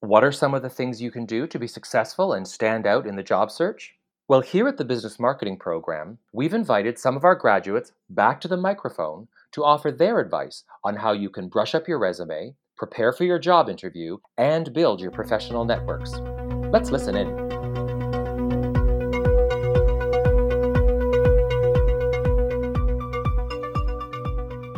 What are some of the things you can do to be successful and stand out in the job search? Well, here at the Business Marketing Program, we've invited some of our graduates back to the microphone to offer their advice on how you can brush up your resume, prepare for your job interview, and build your professional networks. Let's listen in.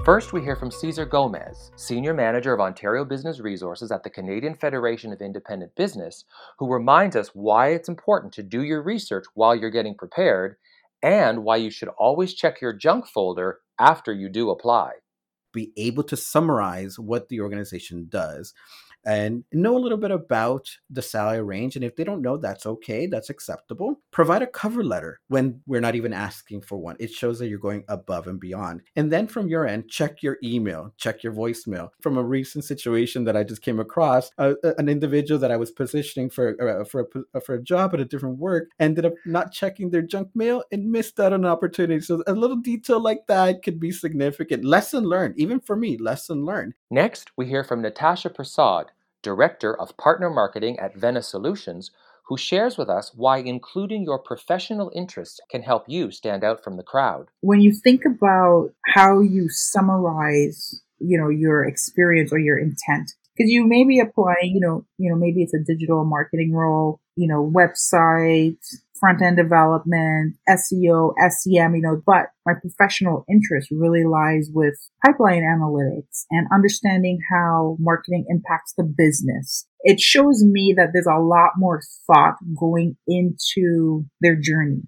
First, we hear from Cesar Gomez, Senior Manager of Ontario Business Resources at the Canadian Federation of Independent Business, who reminds us why it's important to do your research while you're getting prepared and why you should always check your junk folder after you do apply. Be able to summarize what the organization does and know a little bit about the salary range. And if they don't know, that's okay, that's acceptable. Provide a cover letter when we're not even asking for one. It shows that you're going above and beyond. And then from your end, check your email, check your voicemail. From a recent situation that I just came across, uh, an individual that I was positioning for uh, for a, for a job at a different work ended up not checking their junk mail and missed out on an opportunity. So a little detail like that could be significant. Lesson learned, even for me, lesson learned. Next, we hear from Natasha Prasad, Director of Partner Marketing at Vena Solutions, who shares with us why including your professional interests can help you stand out from the crowd. When you think about how you summarize, you know, your experience or your intent, because you may be applying, you know, you know, maybe it's a digital marketing role, you know, website, front end development, SEO, SEM, you know, but my professional interest really lies with pipeline analytics and understanding how marketing impacts the business. It shows me that there's a lot more thought going into their journey.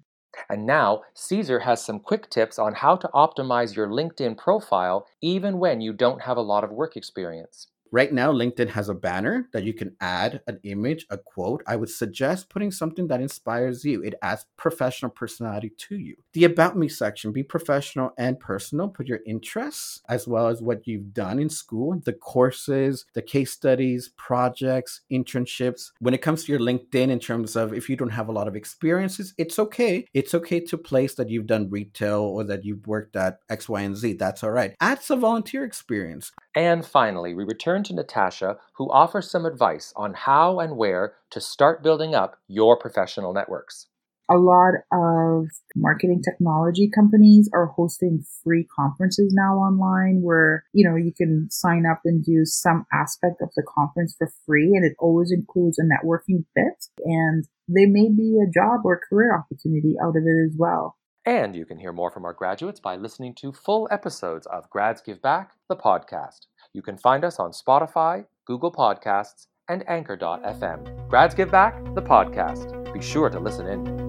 And now, Caesar has some quick tips on how to optimize your LinkedIn profile even when you don't have a lot of work experience. Right now, LinkedIn has a banner that you can add an image, a quote. I would suggest putting something that inspires you. It adds professional personality to you. The About Me section, be professional and personal. Put your interests as well as what you've done in school, the courses, the case studies, projects, internships. When it comes to your LinkedIn, in terms of if you don't have a lot of experiences, it's okay. It's okay to place that you've done retail or that you've worked at X, Y, and Z. That's all right. Add some volunteer experience. And finally, we return to Natasha, who offers some advice on how and where to start building up your professional networks. A lot of marketing technology companies are hosting free conferences now online where, you know, you can sign up and do some aspect of the conference for free and it always includes a networking bit and there may be a job or career opportunity out of it as well. And you can hear more from our graduates by listening to full episodes of Grads Give Back, the podcast. You can find us on Spotify, Google Podcasts, and Anchor.fm. Grads Give Back, the podcast. Be sure to listen in.